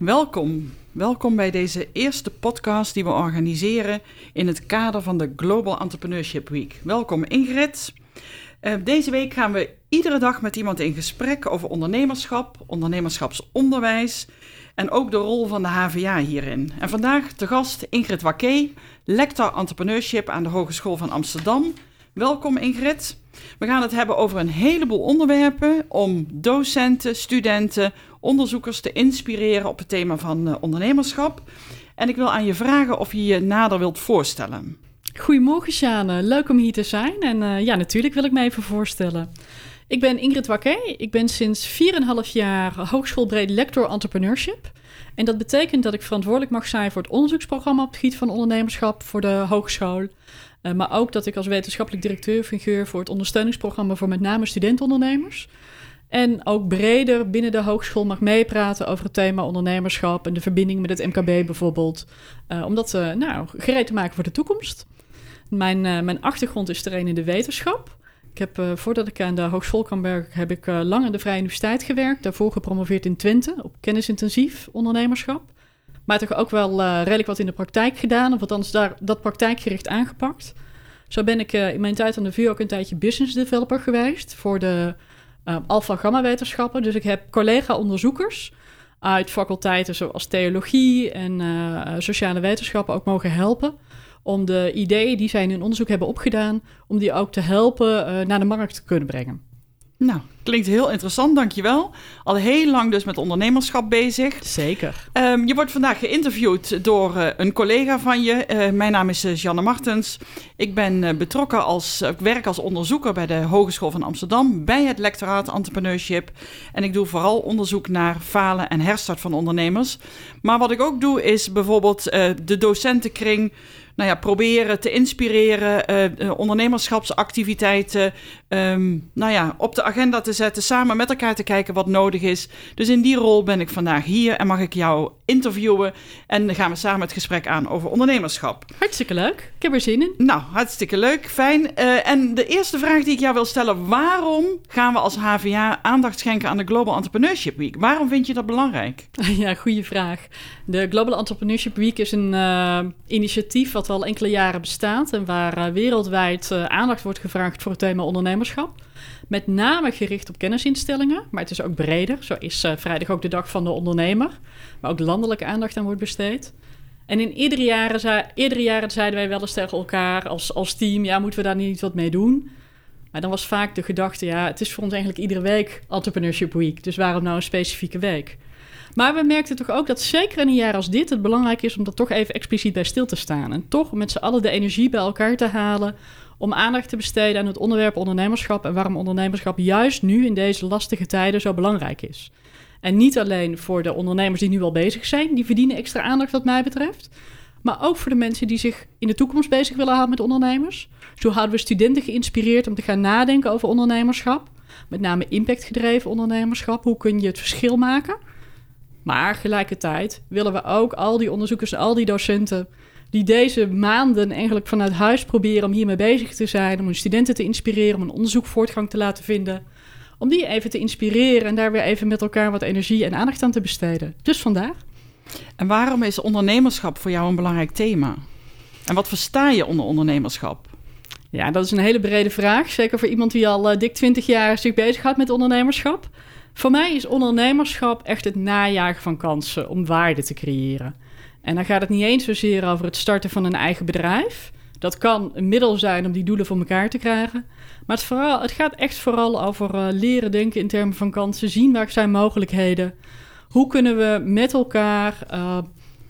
Welkom. Welkom bij deze eerste podcast die we organiseren in het kader van de Global Entrepreneurship Week. Welkom Ingrid. Uh, deze week gaan we iedere dag met iemand in gesprek over ondernemerschap, ondernemerschapsonderwijs en ook de rol van de HVA hierin. En vandaag te gast Ingrid Wakke, lector entrepreneurship aan de Hogeschool van Amsterdam. Welkom Ingrid. We gaan het hebben over een heleboel onderwerpen om docenten, studenten, onderzoekers te inspireren op het thema van uh, ondernemerschap. En ik wil aan je vragen of je je nader wilt voorstellen. Goedemorgen Sjane, leuk om hier te zijn. En uh, ja, natuurlijk wil ik me even voorstellen. Ik ben Ingrid Wakke. Ik ben sinds 4,5 jaar hogeschoolbreed lector entrepreneurship. En dat betekent dat ik verantwoordelijk mag zijn voor het onderzoeksprogramma op het gebied van ondernemerschap voor de hogeschool. Uh, maar ook dat ik als wetenschappelijk directeur fungeer voor het ondersteuningsprogramma voor met name studentondernemers. En ook breder binnen de hogeschool mag meepraten over het thema ondernemerschap en de verbinding met het MKB bijvoorbeeld. Uh, om dat uh, nou, gereed te maken voor de toekomst. Mijn, mijn achtergrond is een in de wetenschap. Ik heb, voordat ik aan de hogeschool kan werken, heb ik lang aan de Vrije Universiteit gewerkt. Daarvoor gepromoveerd in Twente op kennisintensief ondernemerschap. Maar toch ook wel uh, redelijk wat in de praktijk gedaan, of althans daar, dat praktijkgericht aangepakt. Zo ben ik uh, in mijn tijd aan de VU ook een tijdje business developer geweest voor de uh, alpha-gamma-wetenschappen. Dus ik heb collega-onderzoekers uit faculteiten zoals theologie en sociale wetenschappen ook mogen helpen om de ideeën die zij in hun onderzoek hebben opgedaan, om die ook te helpen naar de markt te kunnen brengen. Nou, klinkt heel interessant, dankjewel. Al heel lang dus met ondernemerschap bezig. Zeker. Um, je wordt vandaag geïnterviewd door uh, een collega van je. Uh, mijn naam is uh, Janne Martens. Ik ben betrokken als, ik werk als onderzoeker bij de Hogeschool van Amsterdam, bij het lectoraat Entrepreneurship. En ik doe vooral onderzoek naar falen en herstart van ondernemers. Maar wat ik ook doe is bijvoorbeeld de docentenkring nou ja, proberen te inspireren, uh, ondernemerschapsactiviteiten um, nou ja, op de agenda te zetten, samen met elkaar te kijken wat nodig is. Dus in die rol ben ik vandaag hier en mag ik jou interviewen. En dan gaan we samen het gesprek aan over ondernemerschap. Hartstikke leuk. Ik heb er zin in. Nou, hartstikke leuk. Fijn. Uh, en de eerste vraag die ik jou wil stellen: waarom gaan we als HVA aandacht schenken aan de Global Entrepreneurship Week? Waarom vind je dat belangrijk? Ja, goede vraag. De Global Entrepreneurship Week is een uh, initiatief wat al enkele jaren bestaat en waar uh, wereldwijd aandacht wordt gevraagd voor het thema ondernemerschap. Met name gericht op kennisinstellingen, maar het is ook breder. Zo is uh, vrijdag ook de dag van de ondernemer, waar ook landelijke aandacht aan wordt besteed. En in eerdere jaren, eerdere jaren zeiden wij wel eens tegen elkaar als, als team: ja, moeten we daar niet wat mee doen? Maar dan was vaak de gedachte: ja, het is voor ons eigenlijk iedere week Entrepreneurship Week, dus waarom nou een specifieke week? Maar we merkten toch ook dat zeker in een jaar als dit het belangrijk is om er toch even expliciet bij stil te staan. En toch met z'n allen de energie bij elkaar te halen om aandacht te besteden aan het onderwerp ondernemerschap en waarom ondernemerschap juist nu in deze lastige tijden zo belangrijk is. En niet alleen voor de ondernemers die nu al bezig zijn, die verdienen extra aandacht wat mij betreft, maar ook voor de mensen die zich in de toekomst bezig willen houden met ondernemers. Zo houden we studenten geïnspireerd om te gaan nadenken over ondernemerschap, met name impactgedreven ondernemerschap. Hoe kun je het verschil maken? Maar gelijkertijd willen we ook al die onderzoekers en al die docenten die deze maanden eigenlijk vanuit huis proberen om hiermee bezig te zijn, om hun studenten te inspireren, om een onderzoek voortgang te laten vinden, om die even te inspireren en daar weer even met elkaar wat energie en aandacht aan te besteden. Dus vandaag. En waarom is ondernemerschap voor jou een belangrijk thema? En wat versta je onder ondernemerschap? Ja, dat is een hele brede vraag. Zeker voor iemand die al uh, dik 20 jaar zich bezighoudt met ondernemerschap. Voor mij is ondernemerschap echt het najagen van kansen om waarde te creëren. En dan gaat het niet eens zozeer over het starten van een eigen bedrijf. Dat kan een middel zijn om die doelen voor elkaar te krijgen. Maar het, vooral, het gaat echt vooral over uh, leren denken in termen van kansen, zien waar zijn mogelijkheden. Hoe kunnen we met elkaar uh,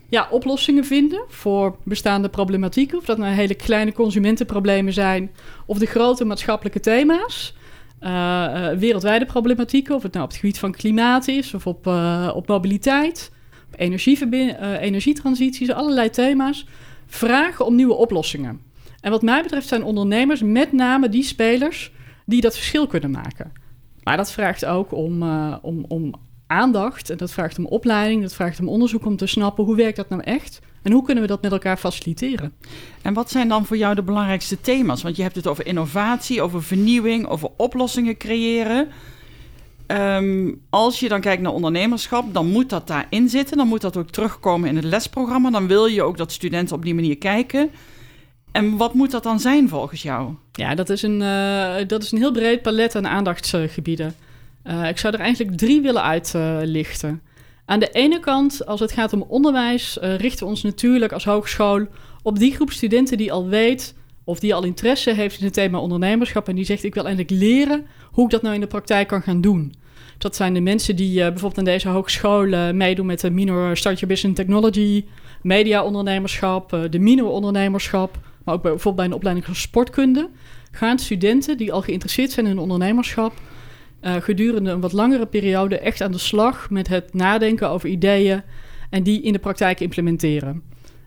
ja, oplossingen vinden voor bestaande problematieken? Of dat nou hele kleine consumentenproblemen zijn of de grote maatschappelijke thema's. Uh, wereldwijde problematieken, of het nou op het gebied van klimaat is of op, op mobiliteit uh, energietransities, allerlei thema's, vragen om nieuwe oplossingen. En wat mij betreft zijn ondernemers met name die spelers die dat verschil kunnen maken. Maar dat vraagt ook om, om, om aandacht en dat vraagt om opleiding, dat vraagt om onderzoek om te snappen hoe werkt dat nou echt en hoe kunnen we dat met elkaar faciliteren. En wat zijn dan voor jou de belangrijkste thema's? Want je hebt het over innovatie, over vernieuwing, over oplossingen creëren. ehm, als je dan kijkt naar ondernemerschap, dan moet dat daarin zitten. Dan moet dat ook terugkomen in het lesprogramma. Dan wil je ook dat studenten op die manier kijken. En wat moet dat dan zijn volgens jou? Ja, dat is een, uh, dat is een heel breed palet aan aandachtsgebieden. Uh, ik zou er eigenlijk drie willen uitlichten. Aan de ene kant, als het gaat om onderwijs, uh, richten we ons natuurlijk als hogeschool op die groep studenten die al weet of die al interesse heeft in het thema ondernemerschap en die zegt ik wil eindelijk leren hoe ik dat nou in de praktijk kan gaan doen. Dat zijn de mensen die uh, bijvoorbeeld aan deze hogeschool uh, meedoen met de minor Start Your Business Technology, media ondernemerschap, de minor ondernemerschap, maar ook bijvoorbeeld bij een opleiding van sportkunde. Gaan studenten die al geïnteresseerd zijn in ondernemerschap gedurende een wat langere periode echt aan de slag met het nadenken over ideeën en die in de praktijk implementeren.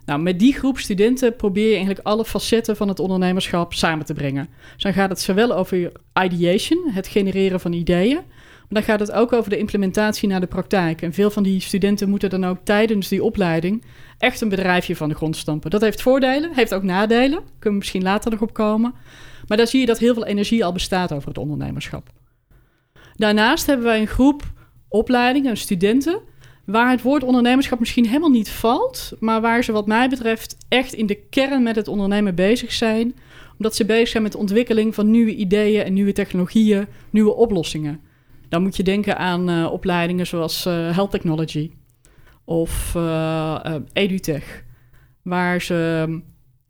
Nou, met die groep studenten probeer je eigenlijk alle facetten van het ondernemerschap samen te brengen. Dus dan gaat het zowel over ideation, het genereren van ideeën, maar dan gaat het ook over de implementatie naar de praktijk. En veel van die studenten moeten dan ook tijdens die opleiding echt een bedrijfje van de grond stampen. Dat heeft voordelen, heeft ook nadelen, kunnen we misschien later nog op komen. Maar daar zie je dat heel veel energie al bestaat over het ondernemerschap. Daarnaast hebben wij een groep opleidingen, studenten Waar het woord ondernemerschap misschien helemaal niet valt, maar waar ze wat mij betreft echt in de kern met het ondernemen bezig zijn. Omdat ze bezig zijn met de ontwikkeling van nieuwe ideeën en nieuwe technologieën, nieuwe oplossingen. Dan moet je denken aan uh, opleidingen zoals uh, Health Technology of uh, EduTech, waar ze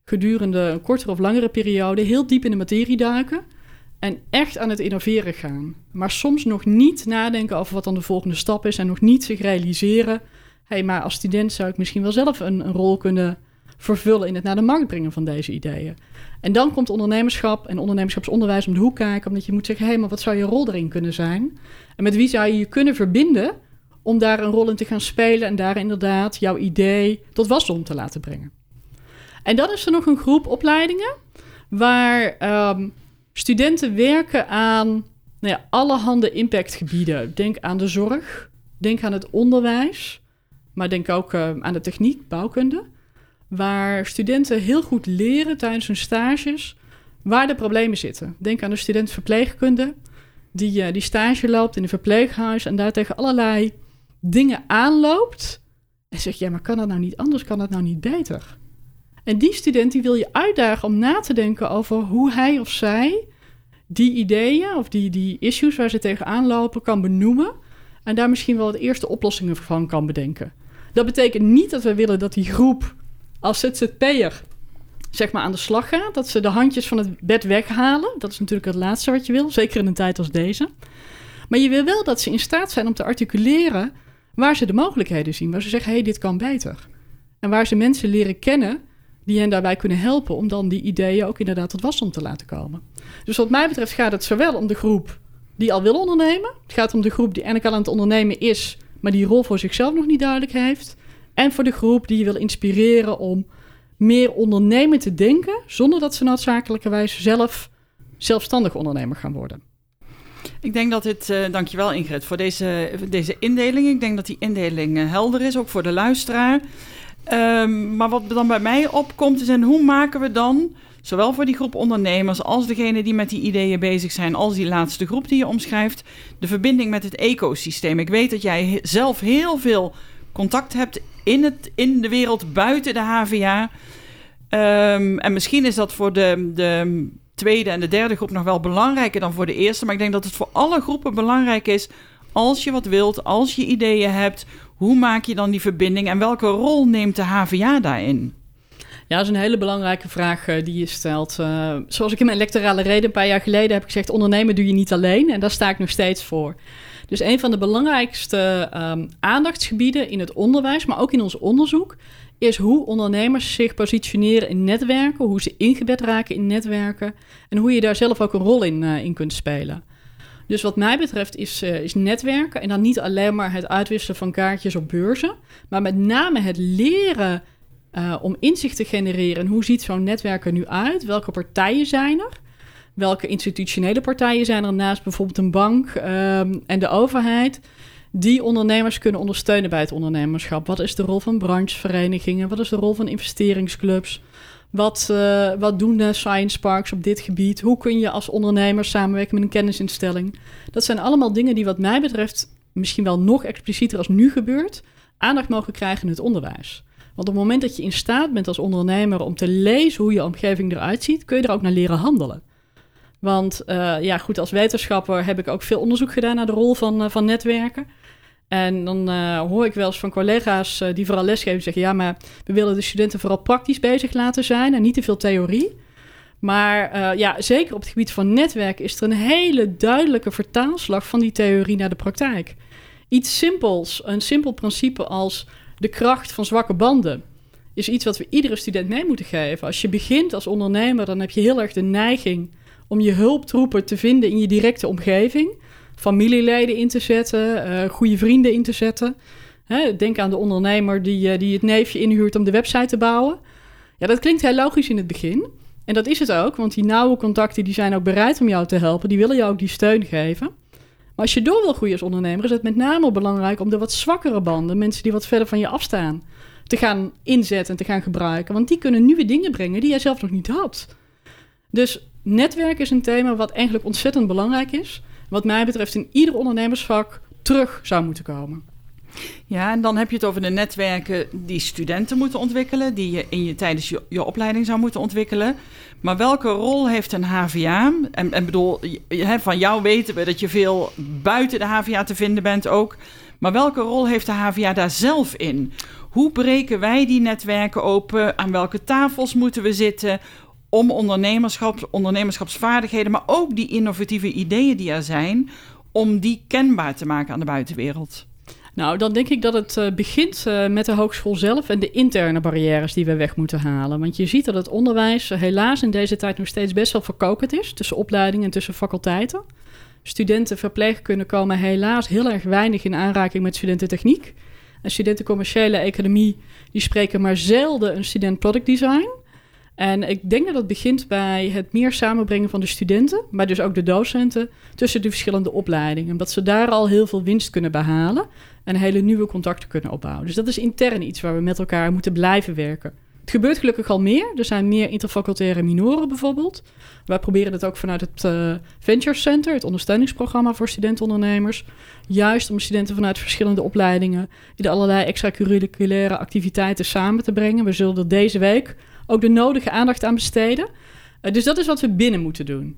gedurende een kortere of langere periode heel diep in de materie duiken en echt aan het innoveren gaan. Maar soms nog niet nadenken over wat dan de volgende stap is en nog niet zich realiseren. Hé, hey, maar als student zou ik misschien wel zelf een, rol kunnen vervullen in het naar de markt brengen van deze ideeën. En dan komt ondernemerschap en ondernemerschapsonderwijs om de hoek kijken, omdat je moet zeggen: hé, hey, maar wat zou je rol erin kunnen zijn? En met wie zou je je kunnen verbinden om daar een rol in te gaan spelen en daar inderdaad jouw idee tot wasdom te laten brengen? En dan is er nog een groep opleidingen waar um, Studenten werken aan nou ja, allerhande impactgebieden. Denk aan de zorg, denk aan het onderwijs, maar denk ook uh, aan de techniek, bouwkunde. Waar studenten heel goed leren tijdens hun stages waar de problemen zitten. Denk aan de student verpleegkunde, die, uh, die stage loopt in een verpleeghuis en daar tegen allerlei dingen aanloopt. En zegt, ja, maar kan dat nou niet anders? Kan dat nou niet beter? En die student die wil je uitdagen om na te denken over hoe hij of zij die ideeën of die, die issues waar ze tegenaan lopen kan benoemen. En daar misschien wel de eerste oplossingen van kan bedenken. Dat betekent niet dat we willen dat die groep als ZZP'er zeg maar aan de slag gaat. Dat ze de handjes van het bed weghalen. Dat is natuurlijk het laatste wat je wil, zeker in een tijd als deze. Maar je wil wel dat ze in staat zijn om te articuleren waar ze de mogelijkheden zien. Waar ze zeggen, hé, hey, dit kan beter. En waar ze mensen leren kennen die hen daarbij kunnen helpen om dan die ideeën ook inderdaad tot wasdom te laten komen. Dus wat mij betreft gaat het zowel om de groep die al wil ondernemen, het gaat om de groep die eigenlijk al aan het ondernemen is, maar die rol voor zichzelf nog niet duidelijk heeft, en voor de groep die je wil inspireren om meer ondernemen te denken, zonder dat ze noodzakelijkerwijs zelf zelfstandig ondernemer gaan worden. Ik denk dat dit, uh, dankjewel Ingrid, voor deze, deze indeling. Ik denk dat die indeling uh, helder is, ook voor de luisteraar. Um, maar wat dan bij mij opkomt is, en hoe maken we dan, zowel voor die groep ondernemers als degene die met die ideeën bezig zijn, als die laatste groep die je omschrijft, de verbinding met het ecosysteem. Ik weet dat jij zelf heel veel contact hebt in, het, in de wereld buiten de HVA. Ehm, en misschien is dat voor de, de tweede en de derde groep nog wel belangrijker dan voor de eerste. Maar ik denk dat het voor alle groepen belangrijk is als je wat wilt, als je ideeën hebt, hoe maak je dan die verbinding en welke rol neemt de HVA daarin? Ja, dat is een hele belangrijke vraag uh, die je stelt. Uh, zoals ik in mijn electorale reden een paar jaar geleden heb gezegd: ondernemen doe je niet alleen. En daar sta ik nog steeds voor. Dus een van de belangrijkste um, aandachtsgebieden in het onderwijs, maar ook in ons onderzoek, is hoe ondernemers zich positioneren in netwerken, hoe ze ingebed raken in netwerken en hoe je daar zelf ook een rol in, uh, in kunt spelen. Dus wat mij betreft is, uh, is netwerken en dan niet alleen maar het uitwisselen van kaartjes op beurzen, maar met name het leren uh, om inzicht te genereren. Hoe ziet zo'n netwerk er nu uit? Welke partijen zijn er? Welke institutionele partijen zijn er naast bijvoorbeeld een bank um, en de overheid? Die ondernemers kunnen ondersteunen bij het ondernemerschap. Wat is de rol van brancheverenigingen? Wat is de rol van investeringsclubs? Wat, uh, wat doen de science parks op dit gebied? Hoe kun je als ondernemer samenwerken met een kennisinstelling? Dat zijn allemaal dingen die wat mij betreft misschien wel nog explicieter als nu gebeurt, aandacht mogen krijgen in het onderwijs. Want op het moment dat je in staat bent als ondernemer om te lezen hoe je omgeving eruit ziet, kun je er ook naar leren handelen. Want uh, ja, goed, als wetenschapper heb ik ook veel onderzoek gedaan naar de rol van, uh, van netwerken. En dan uh, hoor ik wel eens van collega's die vooral lesgeven zeggen: ja, maar we willen de studenten vooral praktisch bezig laten zijn en niet te veel theorie. Maar ja, zeker op het gebied van netwerken is er een hele duidelijke vertaalslag van die theorie naar de praktijk. Iets simpels, een simpel principe als de kracht van zwakke banden is iets wat we iedere student mee moeten geven. Als je begint als ondernemer, dan heb je heel erg de neiging om je hulptroepen te vinden in je directe omgeving. Familieleden in te zetten, uh, goede vrienden in te zetten. Hè, denk aan de ondernemer die, uh, die het neefje inhuurt om de website te bouwen. Ja, dat klinkt heel logisch in het begin. En dat is het ook, want die nauwe contacten die zijn ook bereid om jou te helpen. Die willen jou ook die steun geven. Maar als je door wil groeien als ondernemer, is het met name belangrijk om de wat zwakkere banden, mensen die wat verder van je afstaan, te gaan inzetten en te gaan gebruiken. Want die kunnen nieuwe dingen brengen die jij zelf nog niet had. Dus netwerk is een thema wat eigenlijk ontzettend belangrijk is. Wat mij betreft in ieder ondernemersvak terug zou moeten komen. Ja, en dan heb je het over de netwerken die studenten moeten ontwikkelen, die je in je tijdens je, je opleiding zou moeten ontwikkelen. Maar welke rol heeft een HVA? En, en bedoel, van jou weten we dat je veel buiten de HVA te vinden bent ook. Maar welke rol heeft de HVA daar zelf in? Hoe breken wij die netwerken open? Aan welke tafels moeten we zitten? Om ondernemerschap, ondernemerschapsvaardigheden, maar ook die innovatieve ideeën die er zijn, om die kenbaar te maken aan de buitenwereld. Nou, dan denk ik dat het uh, begint uh, met de hogeschool zelf en de interne barrières die we weg moeten halen. Want je ziet dat het onderwijs helaas in deze tijd nog steeds best wel verkokend is tussen opleidingen en tussen faculteiten. Studenten verpleegkunde komen helaas heel erg weinig in aanraking met studenten techniek. En studenten commerciële economie die spreken maar zelden een student product design. En ik denk dat dat begint bij het meer samenbrengen van de studenten, maar dus ook de docenten, tussen de verschillende opleidingen. Omdat ze daar al heel veel winst kunnen behalen en hele nieuwe contacten kunnen opbouwen. Dus dat is intern iets waar we met elkaar moeten blijven werken. Het gebeurt gelukkig al meer. Er zijn meer interfacultaire minoren bijvoorbeeld. Wij proberen het ook vanuit het uh, Venture Center, het ondersteuningsprogramma voor studentenondernemers. Juist om studenten vanuit verschillende opleidingen in allerlei extracurriculaire activiteiten samen te brengen. We zullen er deze week ook de nodige aandacht aan besteden. Uh, dus dat is wat we binnen moeten doen.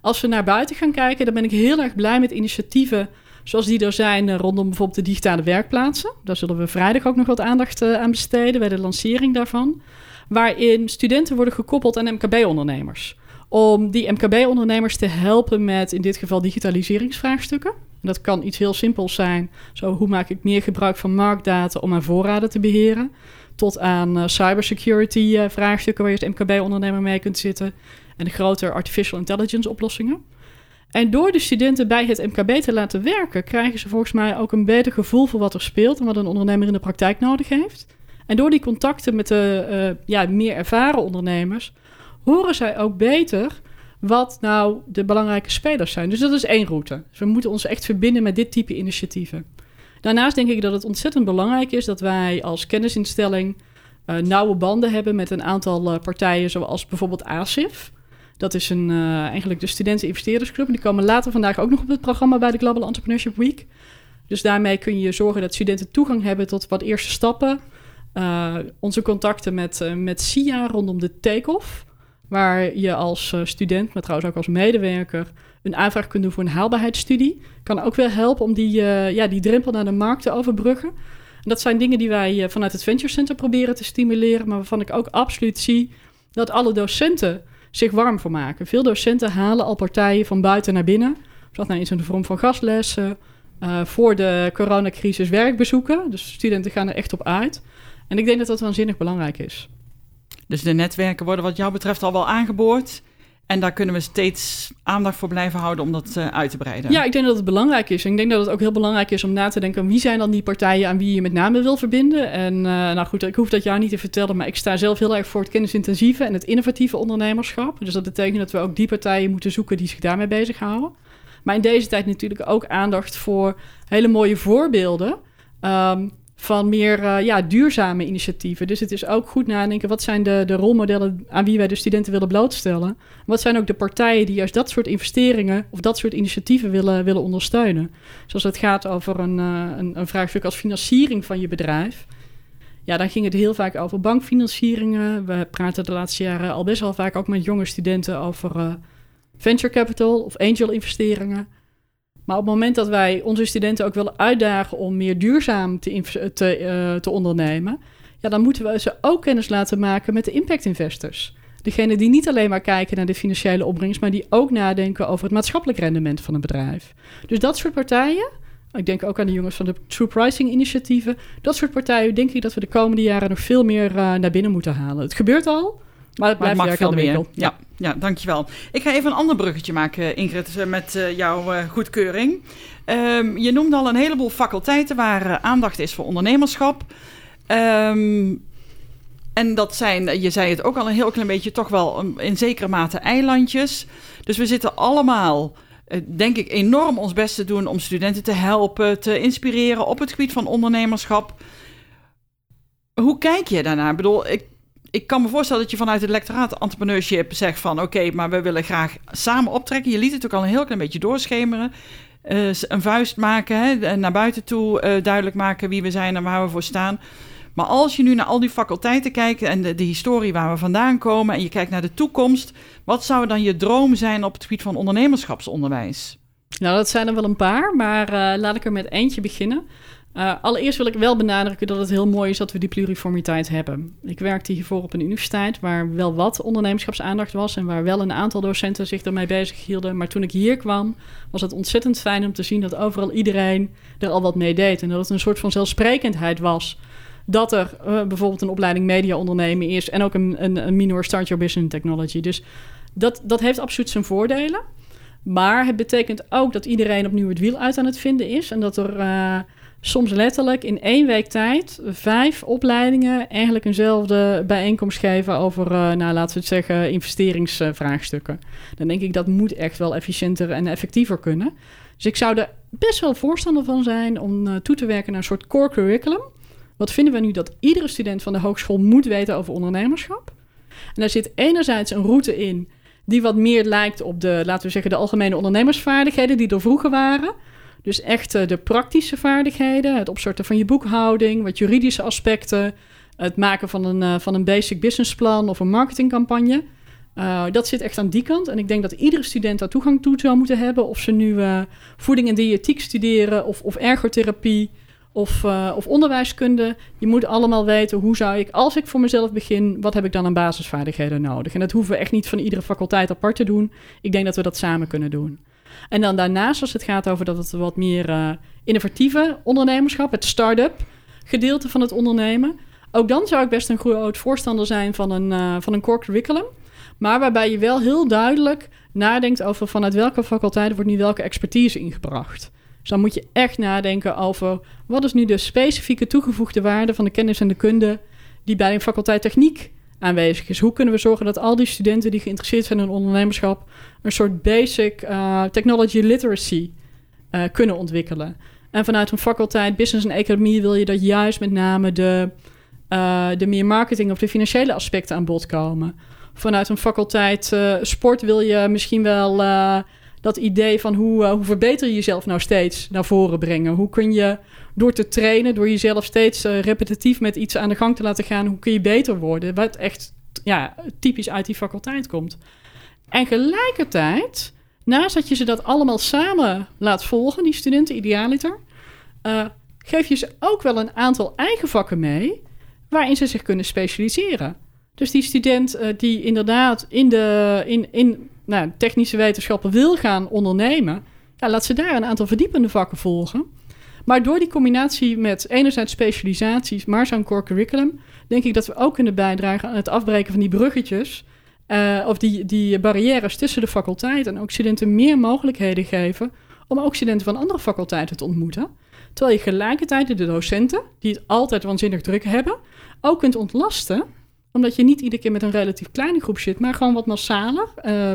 Als we naar buiten gaan kijken, dan ben ik heel erg blij met initiatieven zoals die er zijn eh, rondom bijvoorbeeld de digitale werkplaatsen. Daar zullen we vrijdag ook nog wat aandacht uh, aan besteden bij de lancering daarvan. Waarin studenten worden gekoppeld aan MKB-ondernemers. Om die MKB-ondernemers te helpen met in dit geval digitaliseringsvraagstukken. dat kan iets heel simpels zijn. Zo, hoe maak ik meer gebruik van marktdata om mijn voorraden te beheren? Tot aan uh, cybersecurity vraagstukken waar je als MKB-ondernemer mee kunt zitten. En de grotere artificial intelligence oplossingen. En door de studenten bij het MKB te laten werken, krijgen ze volgens mij ook een beter gevoel voor wat er speelt en wat een ondernemer in de praktijk nodig heeft. En door die contacten met de uh, ja, meer ervaren ondernemers, horen zij ook beter wat nou de belangrijke spelers zijn. Dus dat is één route. Dus we moeten ons echt verbinden met dit type initiatieven. Daarnaast denk ik dat het ontzettend belangrijk is dat wij als kennisinstelling uh, nauwe banden hebben met een aantal uh, partijen, zoals bijvoorbeeld ASIF. Dat is een, uh, eigenlijk de Studenten-Investeerdersclub. Die komen later vandaag ook nog op het programma bij de Global Entrepreneurship Week. Dus daarmee kun je zorgen dat studenten toegang hebben tot wat eerste stappen. Onze contacten met, met SIA rondom de take-off. Waar je als student, maar trouwens ook als medewerker, een aanvraag kunt doen voor een haalbaarheidsstudie. Kan ook wel helpen om die, ja, die drempel naar de markt te overbruggen. En dat zijn dingen die wij vanuit het Venture Center proberen te stimuleren. Maar waarvan ik ook absoluut zie dat alle docenten zich warm voor maken. Veel docenten halen al partijen van buiten naar binnen. Of dat nou eens in de vorm van gastlessen, uh, voor de coronacrisis werkbezoeken. Dus studenten gaan er echt op uit. En ik denk dat dat waanzinnig belangrijk is. Dus de netwerken worden wat jou betreft al wel aangeboord. En daar kunnen we steeds aandacht voor blijven houden om dat uh, uit te breiden. Ja, ik denk dat het belangrijk is. En ik denk dat het ook heel belangrijk is om na te denken... wie zijn dan die partijen aan wie je met name wil verbinden. En uh, nou goed, ik hoef dat jou niet te vertellen... maar ik sta zelf heel erg voor het kennisintensieve en het innovatieve ondernemerschap. Dus dat betekent dat we ook die partijen moeten zoeken die zich daarmee bezighouden. Maar in deze tijd natuurlijk ook aandacht voor hele mooie voorbeelden... Um, van meer uh, ja, duurzame initiatieven. Dus het is ook goed nadenken, wat zijn de, de rolmodellen aan wie wij de studenten willen blootstellen? Wat zijn ook de partijen die juist dat soort investeringen of dat soort initiatieven willen, willen ondersteunen? Zoals het gaat over een, uh, een, een vraagstuk als financiering van je bedrijf. Ja, dan ging het heel vaak over bankfinancieringen. We praten de laatste jaren al best wel vaak ook met jonge studenten over uh, venture capital of angel investeringen. Maar op het moment dat wij onze studenten ook willen uitdagen om meer duurzaam te, te, uh, te ondernemen, ja, dan moeten we ze ook kennis laten maken met de impact investors. Degene die niet alleen maar kijken naar de financiële opbrengst, maar die ook nadenken over het maatschappelijk rendement van een bedrijf. Dus dat soort partijen, ik denk ook aan de jongens van de True Pricing initiatieven, dat soort partijen denk ik dat we de komende jaren nog veel meer uh, naar binnen moeten halen. Het gebeurt al, maar het blijft maar het mag veel meer. Ja. ja. Ja, dankjewel. Ik ga even een ander bruggetje maken, Ingrid, eh, met uh, jouw uh, goedkeuring. Um, je noemde al een heleboel faculteiten waar aandacht is voor ondernemerschap. Um, en dat zijn, je zei het ook al een heel klein beetje, toch wel in zekere mate eilandjes. Dus we zitten allemaal, denk ik, enorm ons best te doen om studenten te helpen, te inspireren op het gebied van ondernemerschap. Hoe kijk je daarnaar? Ik bedoel, ik ik kan me voorstellen dat je vanuit het lectoraat entrepreneurship zegt van... oké, maar we willen graag samen optrekken. Je liet het ook al een heel klein beetje doorschemeren. Uh, een vuist maken, hè, naar buiten toe uh, duidelijk maken wie we zijn en waar we voor staan. Maar als je nu naar al die faculteiten kijkt en de, de, historie waar we vandaan komen... en je kijkt naar de toekomst... wat zou dan je droom zijn op het gebied van ondernemerschapsonderwijs? Nou, dat zijn er wel een paar, maar uh, laat ik er met eentje beginnen... Uh, allereerst wil ik wel benadrukken dat het heel mooi is dat we die pluriformiteit hebben. Ik werkte hiervoor op een universiteit waar wel wat ondernemerschapsaandacht was en waar wel een aantal docenten zich ermee bezig hielden. Maar toen ik hier kwam, was het ontzettend fijn om te zien dat overal iedereen er al wat mee deed. En dat het een soort van zelfsprekendheid was dat er uh, bijvoorbeeld een opleiding media ondernemen is en ook een, een, een minor start your business technology. Dus dat, dat heeft absoluut zijn voordelen. Maar het betekent ook dat iedereen opnieuw het wiel uit aan het vinden is en dat er. Uh, soms letterlijk in één week tijd vijf opleidingen eigenlijk eenzelfde bijeenkomst geven over, uh, nou laten we het zeggen, investeringsvraagstukken. Dan denk ik dat moet echt wel efficiënter en effectiever kunnen. Dus ik zou er best wel voorstander van zijn om uh, toe te werken naar een soort core curriculum. Wat vinden we nu dat iedere student van de hogeschool moet weten over ondernemerschap? En daar zit enerzijds een route in die wat meer lijkt op de, laten we zeggen, de algemene ondernemersvaardigheden die er vroeger waren. Dus echt uh, de praktische vaardigheden, het opstarten van je boekhouding, wat juridische aspecten, het maken van een, uh, van een basic businessplan of een marketingcampagne. Uh, dat zit echt aan die kant. En ik denk dat iedere student daar toegang toe zou moeten hebben. Of ze nu voeding en diëtiek studeren, of, of ergotherapie, of, of onderwijskunde. Je moet allemaal weten hoe zou ik, als ik voor mezelf begin, wat heb ik dan aan basisvaardigheden nodig? En dat hoeven we echt niet van iedere faculteit apart te doen. Ik denk dat we dat samen kunnen doen. En dan daarnaast, als het gaat over dat het wat meer uh, innovatieve ondernemerschap, het start-up gedeelte van het ondernemen. Ook dan zou ik best een groot voorstander zijn van een, uh, van een core curriculum. Maar waarbij je wel heel duidelijk nadenkt over vanuit welke faculteit wordt nu welke expertise ingebracht. Dus dan moet je echt nadenken over wat is nu de specifieke toegevoegde waarde van de kennis en de kunde die bij een faculteit techniek aanwezig is. Hoe kunnen we zorgen dat al die studenten die geïnteresseerd zijn in ondernemerschap een soort basic uh, technology literacy uh, kunnen ontwikkelen? En vanuit een faculteit business en economie wil je dat juist met name de, uh, de meer marketing of de financiële aspecten aan bod komen. Vanuit een faculteit sport wil je misschien wel dat idee van hoe, hoe verbeter je jezelf nou steeds naar voren brengen. Hoe kun je door te trainen, door jezelf steeds uh, repetitief met iets aan de gang te laten gaan, hoe kun je beter worden? Wat echt ja, typisch uit die faculteit komt. En gelijkertijd, naast dat je ze dat allemaal samen laat volgen, die studenten idealiter, uh, geef je ze ook wel een aantal eigen vakken mee waarin ze zich kunnen specialiseren. Dus die student die inderdaad in de in, in, nou, technische wetenschappen wil gaan ondernemen, ja, laat ze daar een aantal verdiepende vakken volgen. Maar door die combinatie met enerzijds specialisaties, maar zo'n core curriculum, denk ik dat we ook kunnen bijdragen aan het afbreken van die bruggetjes. Uh, of die, die barrières tussen de faculteit en ook studenten meer mogelijkheden geven om ook studenten van andere faculteiten te ontmoeten. Terwijl je gelijkertijd de docenten, die het altijd waanzinnig druk hebben, ook kunt ontlasten. Omdat je niet iedere keer met een relatief kleine groep zit, maar gewoon wat massaler uh,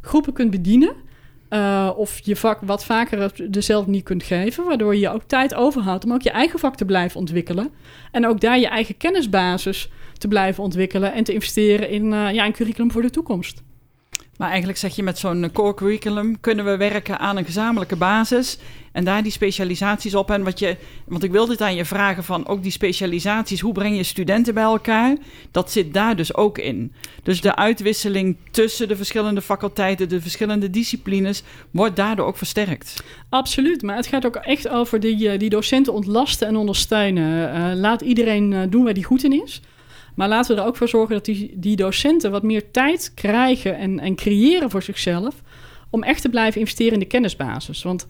groepen kunt bedienen. Uh, of je vak wat vaker er zelf niet kunt geven, waardoor je ook tijd overhoudt om ook je eigen vak te blijven ontwikkelen. En ook daar je eigen kennisbasis te blijven ontwikkelen en te investeren in uh, ja, een curriculum voor de toekomst. Maar eigenlijk zeg je met zo'n core curriculum kunnen we werken aan een gezamenlijke basis en daar die specialisaties op. En wat je, want ik wil dit aan je vragen van ook die specialisaties, hoe breng je studenten bij elkaar? Dat zit daar dus ook in. Dus de uitwisseling tussen de verschillende faculteiten, de verschillende disciplines, wordt daardoor ook versterkt. Absoluut, maar het gaat ook echt over die, eh, die docenten ontlasten en ondersteunen. Uh, laat iedereen doen waar die goed in is. Maar laten we er ook voor zorgen dat die, docenten wat meer tijd krijgen en, en creëren voor zichzelf. Om echt te blijven investeren in de kennisbasis. Want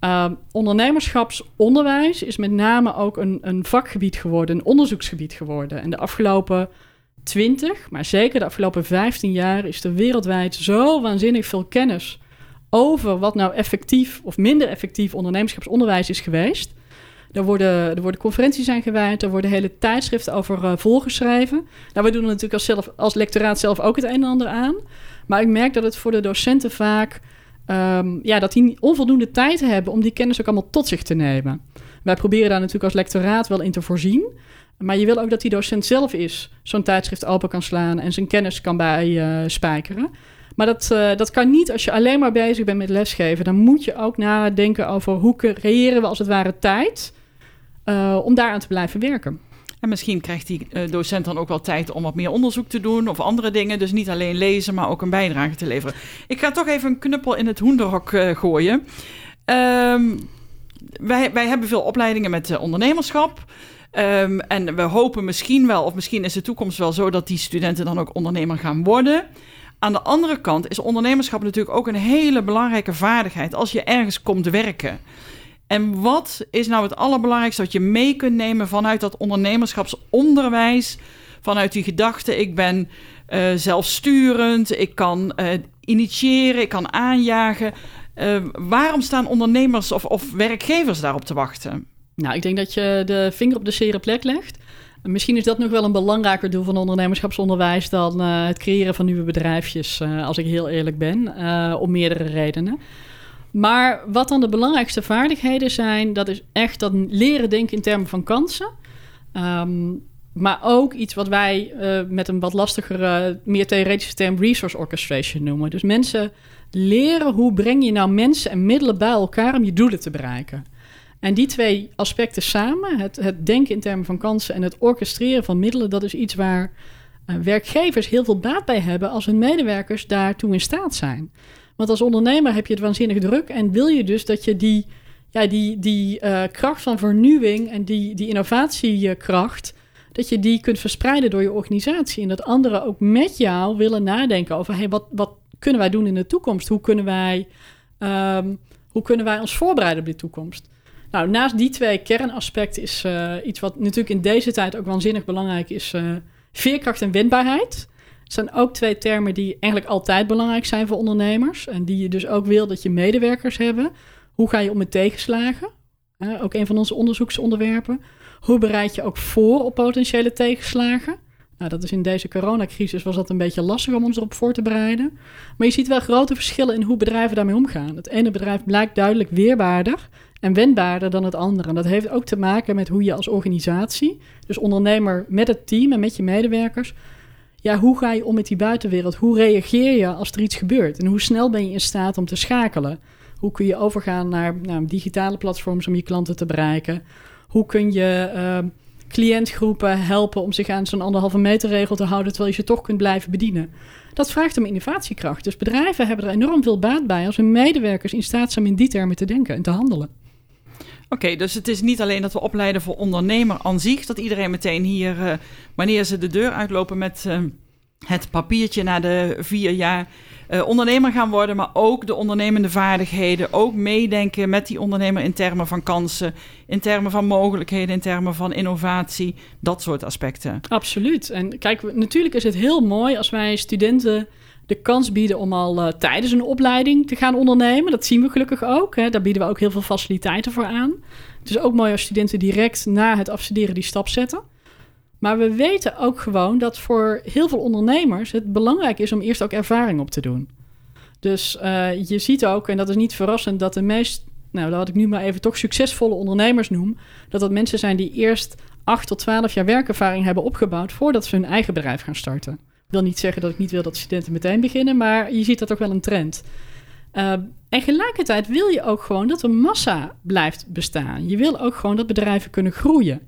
uh, ondernemerschapsonderwijs is met name ook een, een vakgebied geworden, een onderzoeksgebied geworden. En de afgelopen 20, maar zeker de afgelopen 15 jaar is er wereldwijd zo waanzinnig veel kennis over wat nou effectief of minder effectief ondernemerschapsonderwijs is geweest. Er worden, er worden conferenties aan gewijd, er worden hele tijdschriften over uh, volgeschreven. Nou, we doen er natuurlijk als, zelf, als lectoraat zelf ook het een en ander aan. Maar ik merk dat het voor de docenten vaak... Um, ja, dat die onvoldoende tijd hebben om die kennis ook allemaal tot zich te nemen. Wij proberen daar natuurlijk als lectoraat wel in te voorzien. Maar je wil ook dat die docent zelf is zo'n tijdschrift open kan slaan en zijn kennis kan bijspijkeren. Maar dat, uh, dat kan niet als je alleen maar bezig bent met lesgeven. Dan moet je ook nadenken over hoe creëren we als het ware tijd uh, om daaraan te blijven werken. En misschien krijgt die uh, docent dan ook wel tijd om wat meer onderzoek te doen of andere dingen. Dus niet alleen lezen, maar ook een bijdrage te leveren. Ik ga toch even een knuppel in het hoenderhok uh, gooien. Um, wij, wij hebben veel opleidingen met ondernemerschap. Um, en we hopen misschien wel, of misschien is de toekomst wel zo, dat die studenten dan ook ondernemer gaan worden. Aan de andere kant is ondernemerschap natuurlijk ook een hele belangrijke vaardigheid als je ergens komt werken. En wat is nou het allerbelangrijkste wat je mee kunt nemen vanuit dat ondernemerschapsonderwijs? Vanuit die gedachte, ik ben uh, zelfsturend, ik kan uh, initiëren, ik kan aanjagen. Uh, waarom staan ondernemers of, of werkgevers daarop te wachten? Nou, ik denk dat je de vinger op de zere plek legt. Misschien is dat nog wel een belangrijker doel van ondernemerschapsonderwijs dan het creëren van nieuwe bedrijfjes, als ik heel eerlijk ben, om meerdere redenen. Maar wat dan de belangrijkste vaardigheden zijn, dat is echt dat leren denken in termen van kansen. Um, maar ook iets wat wij uh, met een wat lastigere, meer theoretische term resource orchestration noemen. Dus mensen leren hoe breng je nou mensen en middelen bij elkaar om je doelen te bereiken. En die twee aspecten samen, het, het denken in termen van kansen en het orchestreren van middelen, dat is iets waar uh, werkgevers heel veel baat bij hebben als hun medewerkers daartoe in staat zijn. Want als ondernemer heb je het waanzinnig druk en wil je dus dat je die, ja, die, die uh, kracht van vernieuwing en die, die innovatiekracht, dat je die kunt verspreiden door je organisatie. En dat anderen ook met jou willen nadenken over hey, wat, wat kunnen wij doen in de toekomst? Hoe kunnen wij, um, hoe kunnen wij ons voorbereiden op die toekomst? Nou, naast die twee kernaspecten is uh, iets wat natuurlijk in deze tijd ook waanzinnig belangrijk is: uh, veerkracht en wendbaarheid. Het zijn ook twee termen die eigenlijk altijd belangrijk zijn voor ondernemers. En die je dus ook wil dat je medewerkers hebben. Hoe ga je om met tegenslagen? Ook een van onze onderzoeksonderwerpen. Hoe bereid je ook voor op potentiële tegenslagen? Nou, dat is in deze coronacrisis was dat een beetje lastig om ons erop voor te bereiden. Maar je ziet wel grote verschillen in hoe bedrijven daarmee omgaan. Het ene bedrijf blijkt duidelijk weerbaarder en wendbaarder dan het andere. En dat heeft ook te maken met hoe je als organisatie, dus ondernemer met het team en met je medewerkers, ja, hoe ga je om met die buitenwereld? Hoe reageer je als er iets gebeurt? En hoe snel ben je in staat om te schakelen? Hoe kun je overgaan naar digitale platforms om je klanten te bereiken? Hoe kun je uh, cliëntgroepen helpen om zich aan zo'n anderhalve meter regel te houden, terwijl je ze toch kunt blijven bedienen? Dat vraagt om innovatiekracht. Dus bedrijven hebben er enorm veel baat bij als hun medewerkers in staat zijn in die termen te denken en te handelen. Oké, dus het is niet alleen dat we opleiden voor ondernemer aan zich, dat iedereen meteen hier, uh, wanneer ze de deur uitlopen met uh, het papiertje na de vier jaar uh, ondernemer gaan worden, maar ook de ondernemende vaardigheden, ook meedenken met die ondernemer in termen van kansen, in termen van mogelijkheden, in termen van innovatie, dat soort aspecten. Absoluut. En kijk, natuurlijk is het heel mooi als wij studenten de kans bieden om al uh, tijdens een opleiding te gaan ondernemen. Dat zien we gelukkig ook. Hè. Daar bieden we ook heel veel faciliteiten voor aan. Het is ook mooi als studenten direct na het afstuderen die stap zetten. Maar we weten ook gewoon dat voor heel veel ondernemers het belangrijk is om eerst ook ervaring op te doen. Dus uh, je ziet ook, en dat is niet verrassend, dat de meest, nou, wat ik nu maar even toch succesvolle ondernemers noem, dat dat mensen zijn die eerst 8 tot 12 jaar werkervaring hebben opgebouwd voordat ze hun eigen bedrijf gaan starten. Wil niet zeggen dat ik niet wil dat studenten meteen beginnen, maar je ziet dat toch wel een trend. Uh, en gelijkertijd wil je ook gewoon dat er massa blijft bestaan. Je wil ook gewoon dat bedrijven kunnen groeien.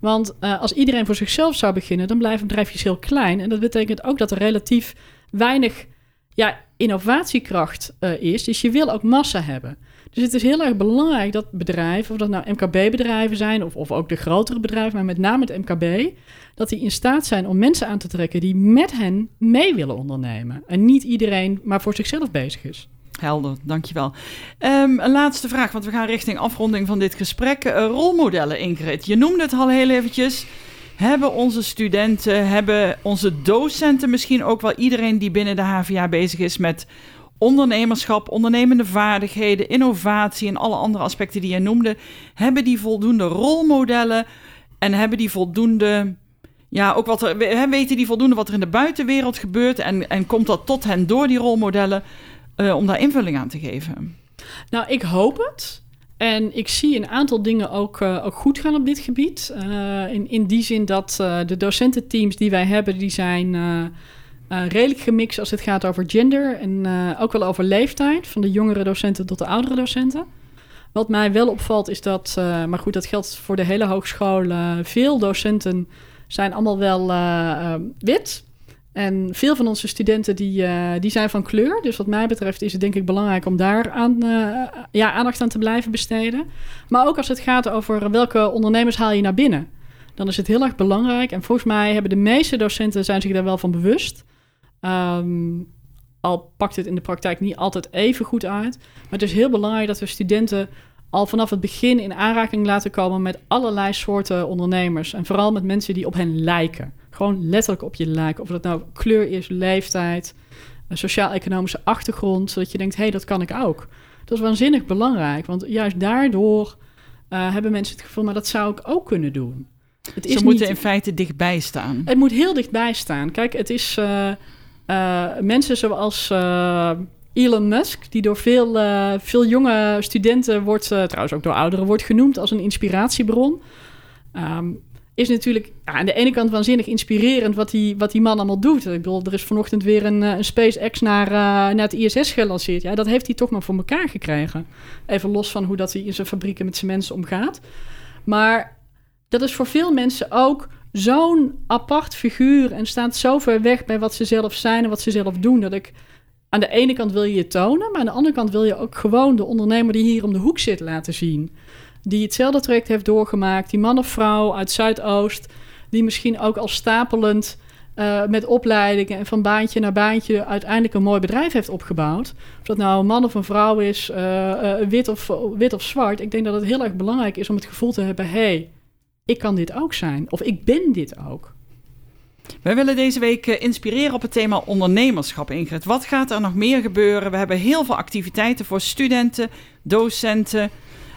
Want uh, als iedereen voor zichzelf zou beginnen, dan blijven bedrijfjes heel klein. En dat betekent ook dat er relatief weinig ja, innovatiekracht uh, is. Dus je wil ook massa hebben. Dus het is heel erg belangrijk dat bedrijven, of dat nou MKB-bedrijven zijn of, of ook de grotere bedrijven, maar met name het MKB, dat die in staat zijn om mensen aan te trekken die met hen mee willen ondernemen. En niet iedereen maar voor zichzelf bezig is. Helder, dankjewel. Um, een laatste vraag, want we gaan richting afronding van dit gesprek. Uh, rolmodellen, Ingrid. Je noemde het al heel eventjes. Hebben onze studenten, hebben onze docenten, misschien ook wel iedereen die binnen de HVA bezig is met ondernemerschap, ondernemende vaardigheden, innovatie en alle andere aspecten die je noemde, hebben die voldoende rolmodellen en hebben die voldoende, ja, ook wat er, weten die voldoende wat er in de buitenwereld gebeurt en, en komt dat tot hen door die rolmodellen uh, om daar invulling aan te geven? Nou, ik hoop het. En ik zie een aantal dingen ook, uh, ook goed gaan op dit gebied. Uh, in, in die zin dat de docententeams die wij hebben, die zijn uh, redelijk gemixt als het gaat over gender en uh, ook wel over leeftijd, van de jongere docenten tot de oudere docenten. Wat mij wel opvalt is dat, uh, maar goed, dat geldt voor de hele hogeschool. veel docenten zijn allemaal wel wit. En veel van onze studenten die, die zijn van kleur. Dus wat mij betreft is het denk ik belangrijk om daar aan, ja, aandacht aan te blijven besteden. Maar ook als het gaat over welke ondernemers haal je naar binnen. Dan is het heel erg belangrijk. En volgens mij hebben de meeste docenten zijn zich daar wel van bewust Um, al pakt het in de praktijk niet altijd even goed uit. Maar het is heel belangrijk dat we studenten al vanaf het begin in aanraking laten komen met allerlei soorten ondernemers. En vooral met mensen die op hen lijken. Gewoon letterlijk op je lijken. Of dat nou kleur is, leeftijd, sociaal-economische achtergrond. Zodat je denkt, hé, hey, dat kan ik ook. Dat is waanzinnig belangrijk. Want juist daardoor uh, hebben mensen het gevoel, maar dat zou ik ook kunnen doen. Het is Ze moeten in feite dichtbij staan. Het moet heel dichtbij staan. Kijk, het is... Uh, mensen zoals uh, Elon Musk, die door veel, uh, veel jonge studenten wordt, trouwens ook door ouderen, wordt genoemd als een inspiratiebron. Um, is natuurlijk ja, aan de ene kant waanzinnig inspirerend wat die, wat die man allemaal doet. Ik bedoel, er is vanochtend weer een, een SpaceX naar, naar het ISS gelanceerd. Ja, dat heeft hij toch maar voor elkaar gekregen. Even los van hoe dat hij in zijn fabrieken met zijn mensen omgaat. Maar dat is voor veel mensen ook zo'n apart figuur en staat zo ver weg bij wat ze zelf zijn en wat ze zelf doen. Dat ik aan de ene kant wil je je tonen, maar aan de andere kant wil je ook gewoon de ondernemer die hier om de hoek zit laten zien. Die hetzelfde traject heeft doorgemaakt, die man of vrouw uit Zuidoost, die misschien ook al stapelend uh, met opleidingen en van baantje naar baantje uiteindelijk een mooi bedrijf heeft opgebouwd. Of dat nou een man of een vrouw is, uh, uh, wit, of, wit of zwart. Ik denk dat het heel erg belangrijk is om het gevoel te hebben: hé, hey, ik kan dit ook zijn. Of ik ben dit ook. Wij willen deze week eh, inspireren op het thema ondernemerschap, Ingrid. Wat gaat er nog meer gebeuren? We hebben heel veel activiteiten voor studenten, docenten.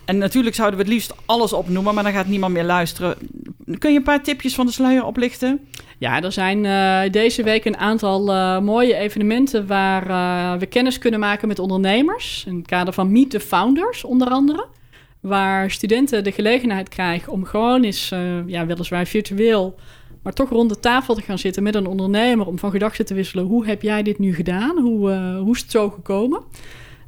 En natuurlijk zouden we het liefst alles opnoemen, maar dan gaat niemand meer luisteren. Kun je een paar tipjes van de sluier oplichten? Ja, er zijn uh, deze week een aantal uh, mooie evenementen waar uh, we kennis kunnen maken met ondernemers. In het kader van Meet the Founders, onder andere waar studenten de gelegenheid krijgen om gewoon eens, uh, ja, weliswaar virtueel, maar toch rond de tafel te gaan zitten met een ondernemer om van gedachten te wisselen. Hoe heb jij dit nu gedaan? Hoe, uh, hoe is het zo gekomen?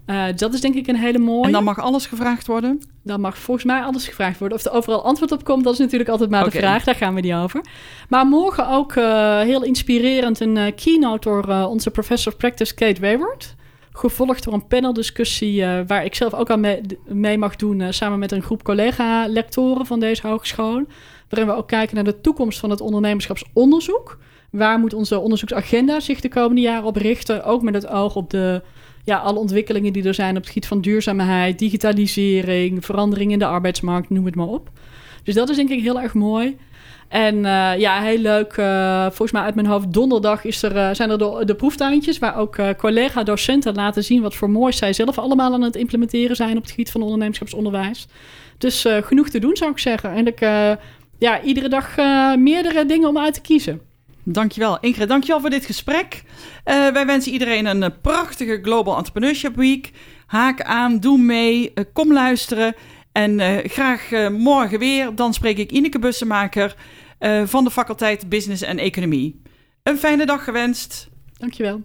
Uh, dat is denk ik een hele mooie. En dan mag alles gevraagd worden? Dan mag volgens mij alles gevraagd worden. Of er overal antwoord op komt, dat is natuurlijk altijd maar de vraag. Daar gaan we niet over. Maar morgen ook heel inspirerend een keynote door onze professor of practice Kate Wayward gevolgd door een paneldiscussie uh, waar ik zelf ook aan mee, mag doen, uh, samen met een groep collega-lectoren van deze hogeschool. Waarin we ook kijken naar de toekomst van het ondernemerschapsonderzoek. Waar moet onze onderzoeksagenda zich de komende jaren op richten? Ook met het oog op de, ja, alle ontwikkelingen die er zijn op het gebied van duurzaamheid, digitalisering, verandering in de arbeidsmarkt, noem het maar op. Dus dat is denk ik heel erg mooi. En eh, ja, heel leuk. Eh, volgens mij uit mijn hoofd donderdag is er, eh, zijn er de, de proeftuintjes... waar ook collega-docenten laten zien wat voor moois zij zelf allemaal aan het implementeren zijn... op het gebied van ondernemerschapsonderwijs. Dus genoeg te doen, zou ik zeggen. En ik, ja, iedere dag meerdere dingen om uit te kiezen. Dankjewel, Ingrid. Dankjewel voor dit gesprek. wij wensen iedereen een prachtige Global Entrepreneurship Week. Haak aan, doe mee, kom luisteren... En graag morgen weer. Dan spreek ik Ineke Bussenmaker. Eh, van de faculteit Business en Economie. Een fijne dag gewenst. Dankjewel.